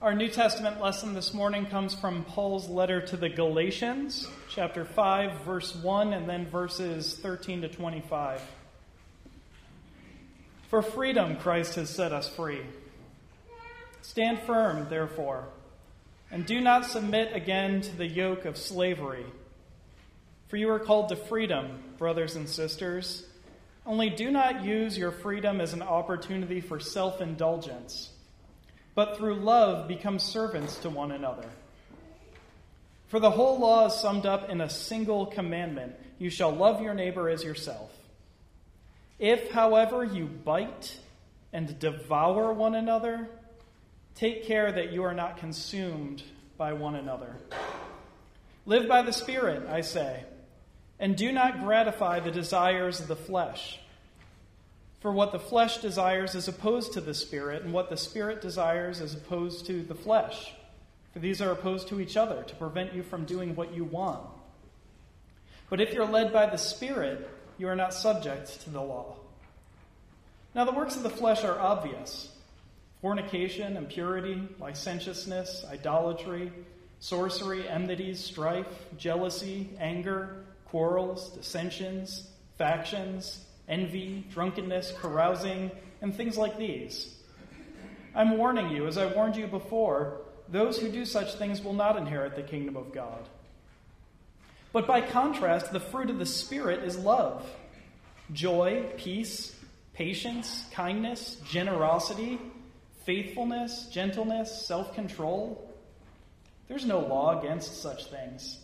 Our New Testament lesson this morning comes from Paul's letter to the Galatians, chapter 5, verse 1, and then verses 13 to 25. For freedom, Christ has set us free. Stand firm, therefore, and do not submit again to the yoke of slavery. For you are called to freedom, brothers and sisters. Only do not use your freedom as an opportunity for self indulgence but through love become servants to one another. For the whole law is summed up in a single commandment you shall love your neighbor as yourself. If, however, you bite and devour one another, take care that you are not consumed by one another. Live by the Spirit, I say, and do not gratify the desires of the flesh. For what the flesh desires is opposed to the Spirit, and what the Spirit desires is opposed to the flesh. For these are opposed to each other to prevent you from doing what you want. But if you're led by the Spirit, you are not subject to the law. Now, the works of the flesh are obvious fornication, impurity, licentiousness, idolatry, sorcery, enmities, strife, jealousy, anger, quarrels, dissensions, factions envy, drunkenness, carousing, and things like these. I'm warning you, as I warned you before, those who do such things will not inherit the kingdom of God. But by contrast, the fruit of the Spirit is love, joy, peace, patience, kindness, generosity, faithfulness, gentleness, self control. There's no law against such things.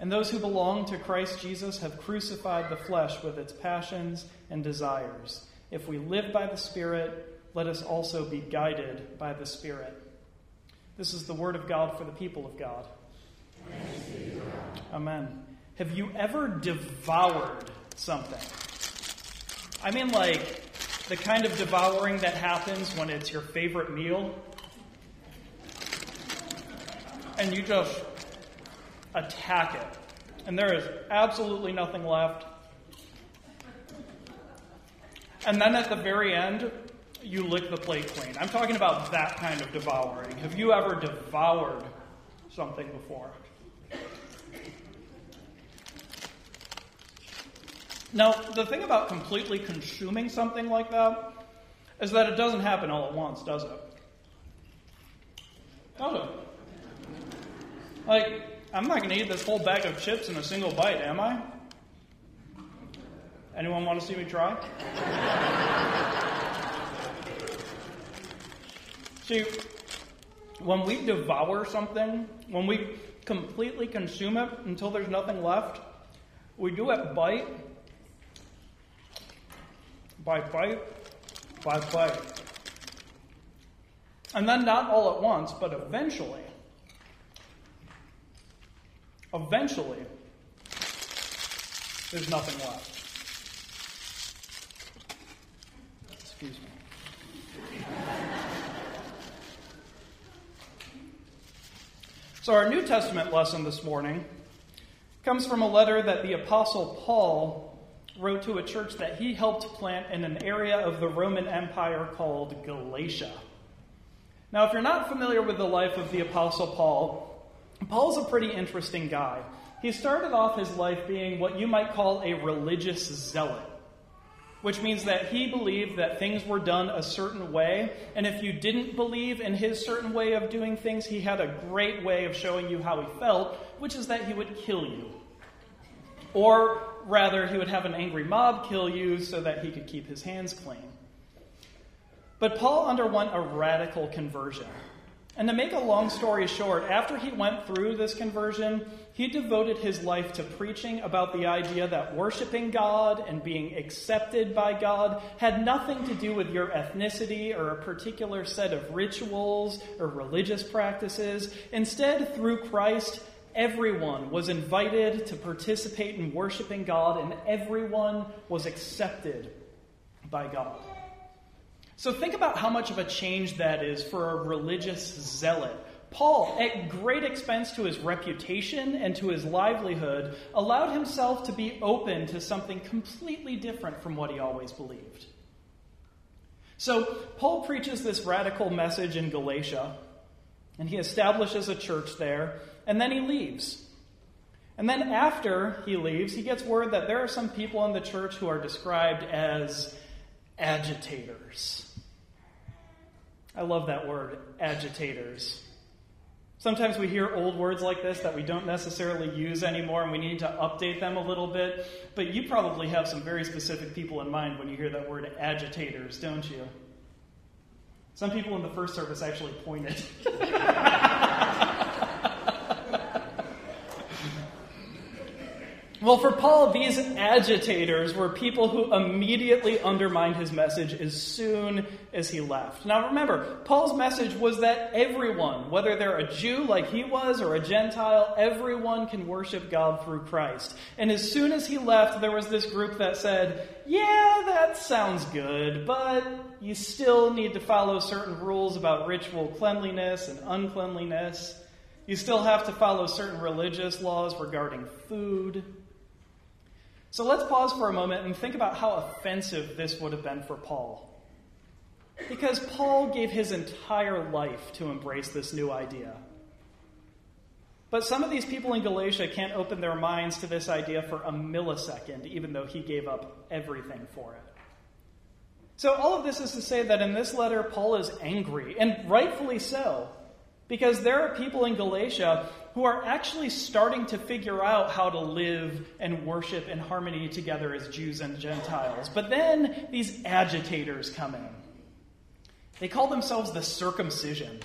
And those who belong to Christ Jesus have crucified the flesh with its passions and desires. If we live by the Spirit, let us also be guided by the Spirit. This is the word of God for the people of God. Amen. Have you ever devoured something? I mean, like the kind of devouring that happens when it's your favorite meal and you just attack it. And there is absolutely nothing left. And then at the very end, you lick the plate clean. I'm talking about that kind of devouring. Have you ever devoured something before? Now, the thing about completely consuming something like that is that it doesn't happen all at once, does it? Does it? Like, I'm not going to eat this whole bag of chips in a single bite, am I? Anyone want to see me try? see, when we devour something, when we completely consume it until there's nothing left, we do it bite by bite by bite. And then not all at once, but eventually Eventually, there's nothing left. Excuse me. So, our New Testament lesson this morning comes from a letter that the Apostle Paul wrote to a church that he helped plant in an area of the Roman Empire called Galatia. Now, if you're not familiar with the life of the Apostle Paul, Paul's a pretty interesting guy. He started off his life being what you might call a religious zealot, which means that he believed that things were done a certain way, and if you didn't believe in his certain way of doing things, he had a great way of showing you how he felt, which is that he would kill you. Or rather, he would have an angry mob kill you so that he could keep his hands clean. But Paul underwent a radical conversion. And to make a long story short, after he went through this conversion, he devoted his life to preaching about the idea that worshiping God and being accepted by God had nothing to do with your ethnicity or a particular set of rituals or religious practices. Instead, through Christ, everyone was invited to participate in worshiping God and everyone was accepted by God. So think about how much of a change that is for a religious zealot. Paul, at great expense to his reputation and to his livelihood, allowed himself to be open to something completely different from what he always believed. So, Paul preaches this radical message in Galatia, and he establishes a church there, and then he leaves. And then after he leaves, he gets word that there are some people in the church who are described as agitators. I love that word, agitators. Sometimes we hear old words like this that we don't necessarily use anymore and we need to update them a little bit. But you probably have some very specific people in mind when you hear that word agitators, don't you? Some people in the first service actually pointed. Well, for Paul, these agitators were people who immediately undermined his message as soon as he left. Now, remember, Paul's message was that everyone, whether they're a Jew like he was or a Gentile, everyone can worship God through Christ. And as soon as he left, there was this group that said, Yeah, that sounds good, but you still need to follow certain rules about ritual cleanliness and uncleanliness. You still have to follow certain religious laws regarding food. So let's pause for a moment and think about how offensive this would have been for Paul. Because Paul gave his entire life to embrace this new idea. But some of these people in Galatia can't open their minds to this idea for a millisecond, even though he gave up everything for it. So, all of this is to say that in this letter, Paul is angry, and rightfully so, because there are people in Galatia who are actually starting to figure out how to live and worship in harmony together as Jews and Gentiles. But then these agitators come in. They call themselves the circumcision.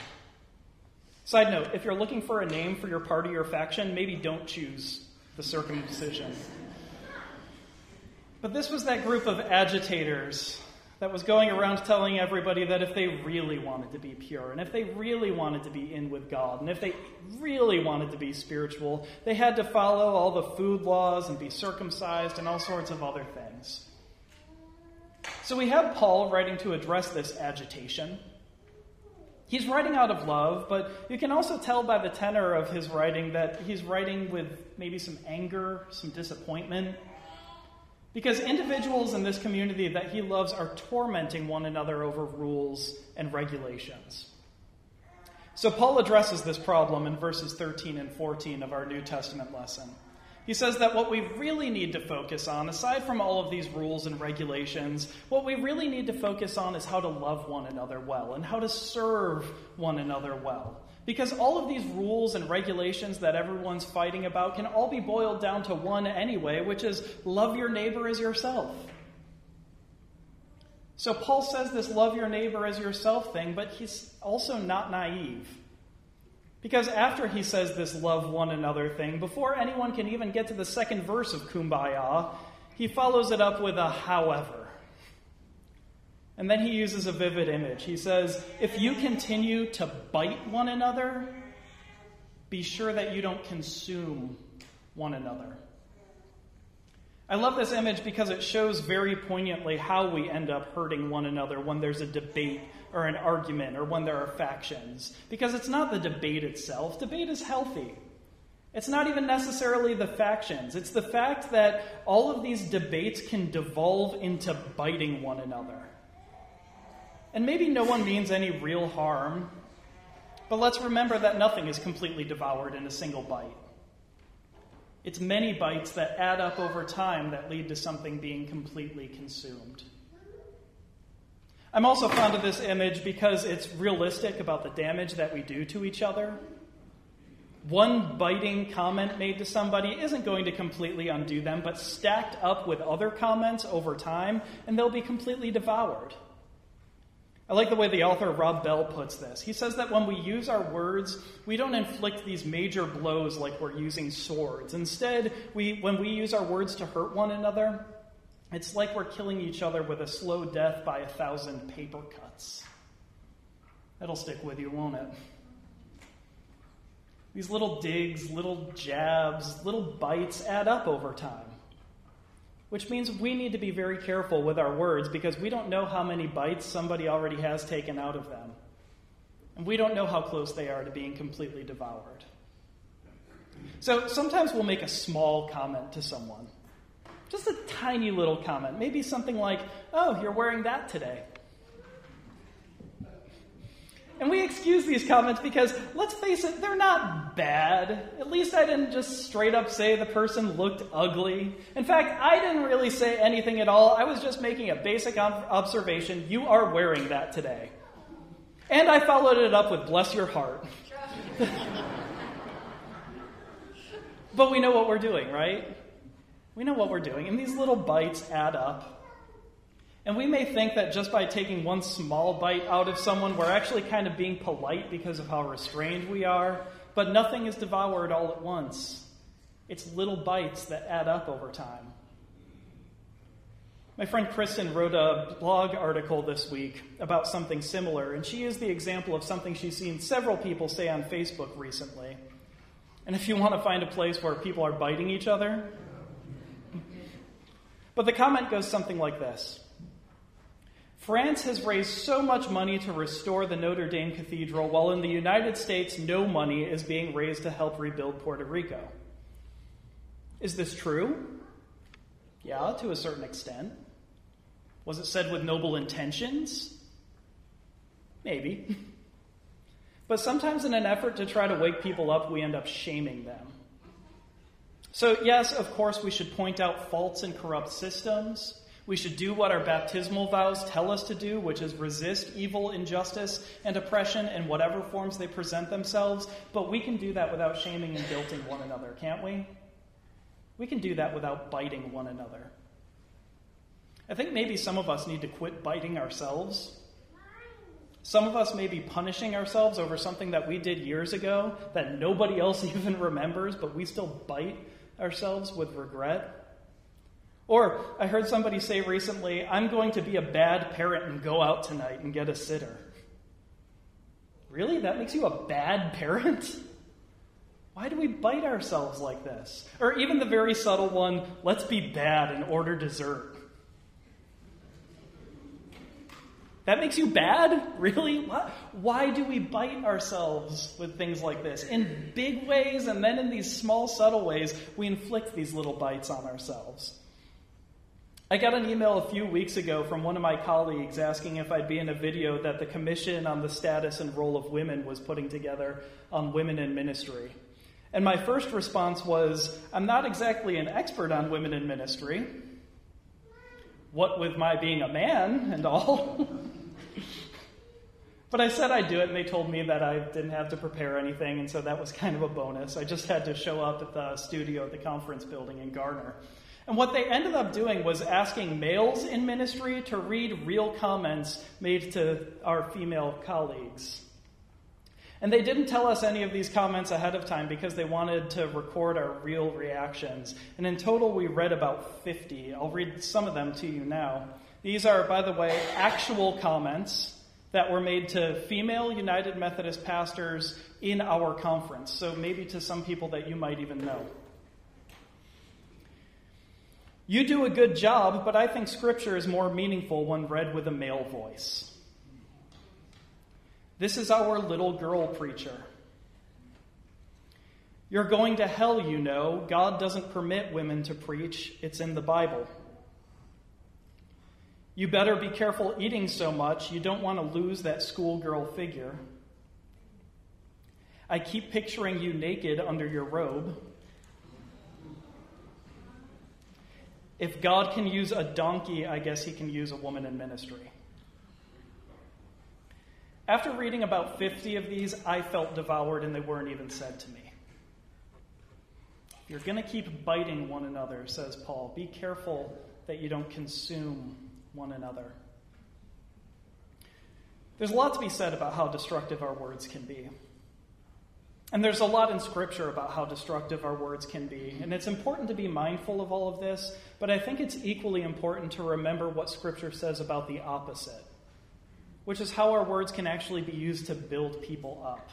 Side note if you're looking for a name for your party or faction, maybe don't choose the circumcision. But this was that group of agitators that was going around telling everybody that if they really wanted to be pure, and if they really wanted to be in with God, and if they really wanted to be spiritual, they had to follow all the food laws and be circumcised and all sorts of other things. So we have Paul writing to address this agitation. He's writing out of love, but you can also tell by the tenor of his writing that he's writing with maybe some anger, some disappointment, because individuals in this community that he loves are tormenting one another over rules and regulations. So, Paul addresses this problem in verses 13 and 14 of our New Testament lesson. He says that what we really need to focus on, aside from all of these rules and regulations, what we really need to focus on is how to love one another well and how to serve one another well. Because all of these rules and regulations that everyone's fighting about can all be boiled down to one anyway, which is love your neighbor as yourself. So Paul says this love your neighbor as yourself thing, but he's also not naive. Because after he says this love one another thing, before anyone can even get to the second verse of Kumbaya, he follows it up with a however. And then he uses a vivid image. He says, If you continue to bite one another, be sure that you don't consume one another. I love this image because it shows very poignantly how we end up hurting one another when there's a debate or an argument or when there are factions. Because it's not the debate itself, debate is healthy. It's not even necessarily the factions. It's the fact that all of these debates can devolve into biting one another. And maybe no one means any real harm, but let's remember that nothing is completely devoured in a single bite. It's many bites that add up over time that lead to something being completely consumed. I'm also fond of this image because it's realistic about the damage that we do to each other. One biting comment made to somebody isn't going to completely undo them, but stacked up with other comments over time, and they'll be completely devoured. I like the way the author Rob Bell puts this. He says that when we use our words, we don't inflict these major blows like we're using swords. Instead, we, when we use our words to hurt one another, it's like we're killing each other with a slow death by a thousand paper cuts. That'll stick with you, won't it? These little digs, little jabs, little bites add up over time which means we need to be very careful with our words because we don't know how many bites somebody already has taken out of them. And we don't know how close they are to being completely devoured. So sometimes we'll make a small comment to someone. Just a tiny little comment. Maybe something like, oh, you're wearing that today. And we excuse these comments because, let's face it, they're not bad. At least I didn't just straight up say the person looked ugly. In fact, I didn't really say anything at all. I was just making a basic observation. You are wearing that today. And I followed it up with bless your heart. but we know what we're doing, right? We know what we're doing. And these little bites add up. And we may think that just by taking one small bite out of someone, we're actually kind of being polite because of how restrained we are, but nothing is devoured all at once. It's little bites that add up over time. My friend Kristen wrote a blog article this week about something similar, and she used the example of something she's seen several people say on Facebook recently. And if you want to find a place where people are biting each other, but the comment goes something like this France has raised so much money to restore the Notre Dame Cathedral, while in the United States, no money is being raised to help rebuild Puerto Rico. Is this true? Yeah, to a certain extent. Was it said with noble intentions? Maybe. But sometimes, in an effort to try to wake people up, we end up shaming them. So, yes, of course, we should point out faults in corrupt systems. We should do what our baptismal vows tell us to do, which is resist evil, injustice, and oppression in whatever forms they present themselves. But we can do that without shaming and guilting one another, can't we? We can do that without biting one another. I think maybe some of us need to quit biting ourselves. Some of us may be punishing ourselves over something that we did years ago that nobody else even remembers, but we still bite ourselves with regret. Or I heard somebody say recently, I'm going to be a bad parent and go out tonight and get a sitter. Really? That makes you a bad parent? Why do we bite ourselves like this? Or even the very subtle one, let's be bad and order dessert. That makes you bad? Really? What? Why do we bite ourselves with things like this? In big ways and then in these small, subtle ways, we inflict these little bites on ourselves. I got an email a few weeks ago from one of my colleagues asking if I'd be in a video that the Commission on the Status and Role of Women was putting together on women in ministry. And my first response was I'm not exactly an expert on women in ministry. What with my being a man and all. but I said I'd do it, and they told me that I didn't have to prepare anything, and so that was kind of a bonus. I just had to show up at the studio at the conference building in Garner. And what they ended up doing was asking males in ministry to read real comments made to our female colleagues. And they didn't tell us any of these comments ahead of time because they wanted to record our real reactions. And in total, we read about 50. I'll read some of them to you now. These are, by the way, actual comments that were made to female United Methodist pastors in our conference. So maybe to some people that you might even know. You do a good job, but I think Scripture is more meaningful when read with a male voice. This is our little girl preacher. You're going to hell, you know. God doesn't permit women to preach, it's in the Bible. You better be careful eating so much, you don't want to lose that schoolgirl figure. I keep picturing you naked under your robe. If God can use a donkey, I guess he can use a woman in ministry. After reading about 50 of these, I felt devoured and they weren't even said to me. You're going to keep biting one another, says Paul. Be careful that you don't consume one another. There's a lot to be said about how destructive our words can be. And there's a lot in Scripture about how destructive our words can be. And it's important to be mindful of all of this, but I think it's equally important to remember what Scripture says about the opposite, which is how our words can actually be used to build people up.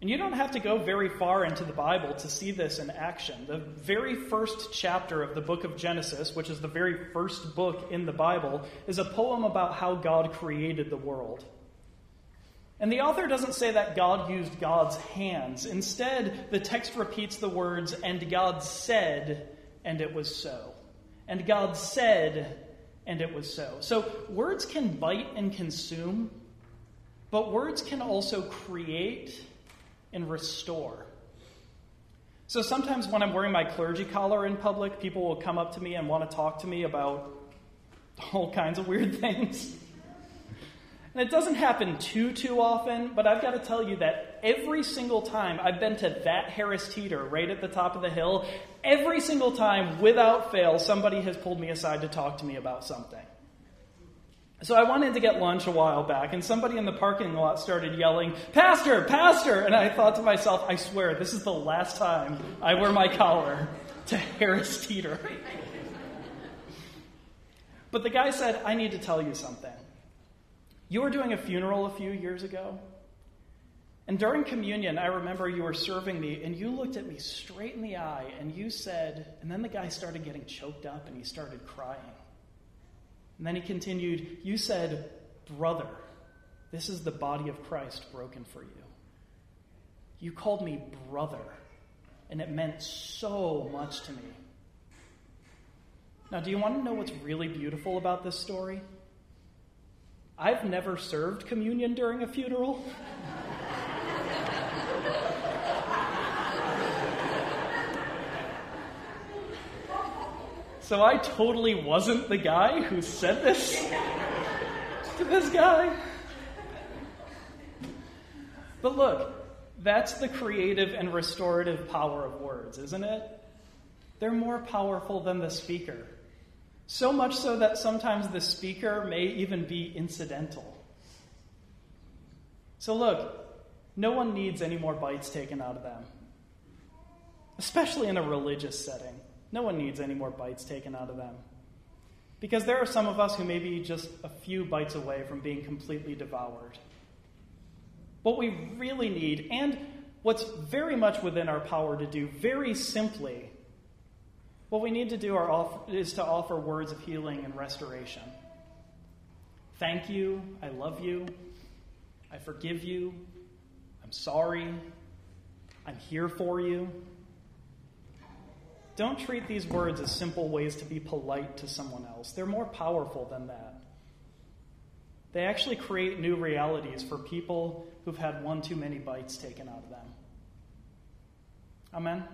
And you don't have to go very far into the Bible to see this in action. The very first chapter of the book of Genesis, which is the very first book in the Bible, is a poem about how God created the world. And the author doesn't say that God used God's hands. Instead, the text repeats the words, and God said, and it was so. And God said, and it was so. So words can bite and consume, But words can also create and restore. So sometimes when I'm wearing my clergy collar in public, people will come up to me and want to talk to me about all kinds of weird things. And it doesn't happen too, too often, but I've got to tell you that every single time I've been to that Harris Teeter right at the top of the hill, every single time, without fail, somebody has pulled me aside to talk to me about something. So I wanted to get lunch a while back, and somebody in the parking lot started yelling, Pastor, Pastor! And I thought to myself, I swear, this is the last time I wear my collar to Harris Teeter. but the guy said, I need to tell you something. You were doing a funeral a few years ago, and during communion, I remember you were serving me, and you looked at me straight in the eye, and you said, and then the guy started getting choked up, and he started crying. And then he continued, You said, Brother, this is the body of Christ broken for you. You called me brother, and it meant so much to me. Now, do you want to know what's really beautiful about this story? I've never served communion during a funeral. So I totally wasn't the guy who said this to this guy. But look, that's the creative and restorative power of words, isn't it? They're more powerful than the speaker. So much so that sometimes the speaker may even be incidental. So, look, no one needs any more bites taken out of them, especially in a religious setting. No one needs any more bites taken out of them. Because there are some of us who may be just a few bites away from being completely devoured. What we really need, and what's very much within our power to do, very simply, what we need to do is to offer words of healing and restoration. Thank you. I love you. I forgive you. I'm sorry. I'm here for you. Don't treat these words as simple ways to be polite to someone else. They're more powerful than that. They actually create new realities for people who've had one too many bites taken out of them. Amen? Amen.